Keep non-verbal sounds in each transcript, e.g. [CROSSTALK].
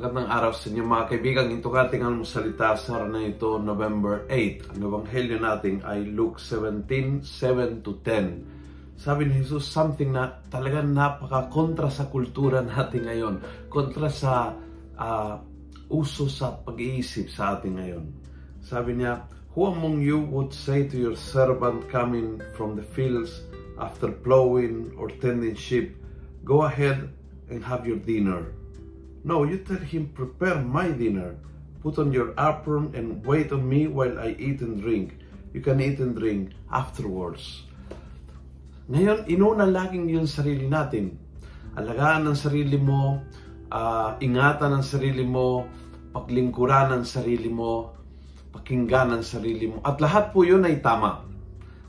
Magandang araw sa inyo mga kaibigan. Ito ating almusalita sa araw na ito, November 8. Ang ebanghelyo natin ay Luke 17, 7 to 10. Sabi ni Jesus, something na talagang napaka-kontra sa kultura [LAUGHS] natin ngayon. Kontra sa uh, uso sa pag-iisip sa atin ngayon. Sabi niya, Who among you would say to your servant coming from the fields after plowing or tending sheep, Go ahead and have your dinner no, you tell him, prepare my dinner. Put on your apron and wait on me while I eat and drink. You can eat and drink afterwards. Ngayon, inuna laging yung sarili natin. Alagaan ang sarili mo, uh, ingatan ang sarili mo, paglingkuran ang sarili mo, pakinggan ang sarili mo. At lahat po yun ay tama.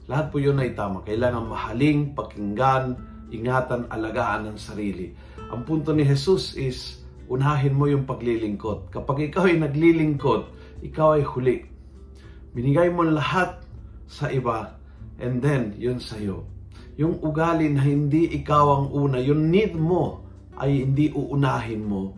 Lahat po yun ay tama. Kailangan mahaling, pakinggan, ingatan, alagaan ang sarili. Ang punto ni Jesus is, unahin mo yung paglilingkod. Kapag ikaw ay naglilingkod, ikaw ay huli. Binigay mo lahat sa iba and then yun sa'yo. Yung ugali na hindi ikaw ang una, yung need mo ay hindi uunahin mo,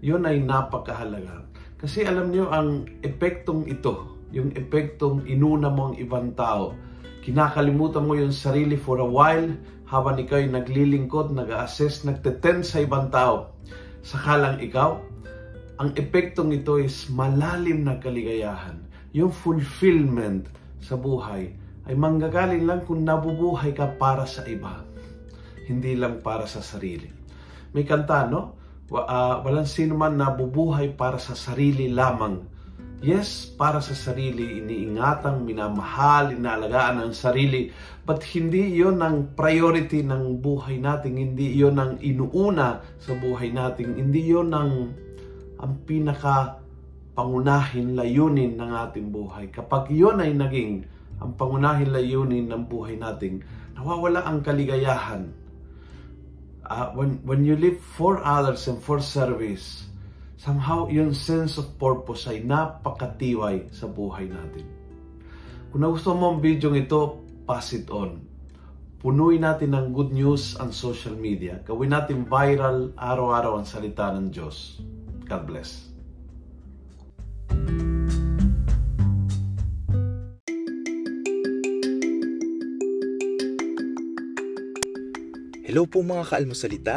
yun ay napakahalaga. Kasi alam niyo ang epektong ito, yung epektong inuna mo ang ibang tao, kinakalimutan mo yung sarili for a while habang ikaw ay naglilingkod, nag-assess, nagtetend sa ibang tao sakalang ikaw, ang epektong ito is malalim na kaligayahan. Yung fulfillment sa buhay ay manggagaling lang kung nabubuhay ka para sa iba. Hindi lang para sa sarili. May kanta, no? Uh, walang sino man nabubuhay para sa sarili lamang. Yes, para sa sarili, iniingatang, minamahal, inaalagaan ang sarili. But hindi yon ang priority ng buhay natin. Hindi yon ang inuuna sa buhay natin. Hindi yon ang, ang pinaka pangunahin layunin ng ating buhay. Kapag yon ay naging ang pangunahin layunin ng buhay natin, nawawala ang kaligayahan. Uh, when, when you live for others and for service, somehow yung sense of purpose ay napakatiway sa buhay natin. Kung nagustuhan mo ang video ito, pass it on. Punuin natin ng good news ang social media. Gawin natin viral araw-araw ang salita ng Diyos. God bless. Hello po mga kaalmosalita.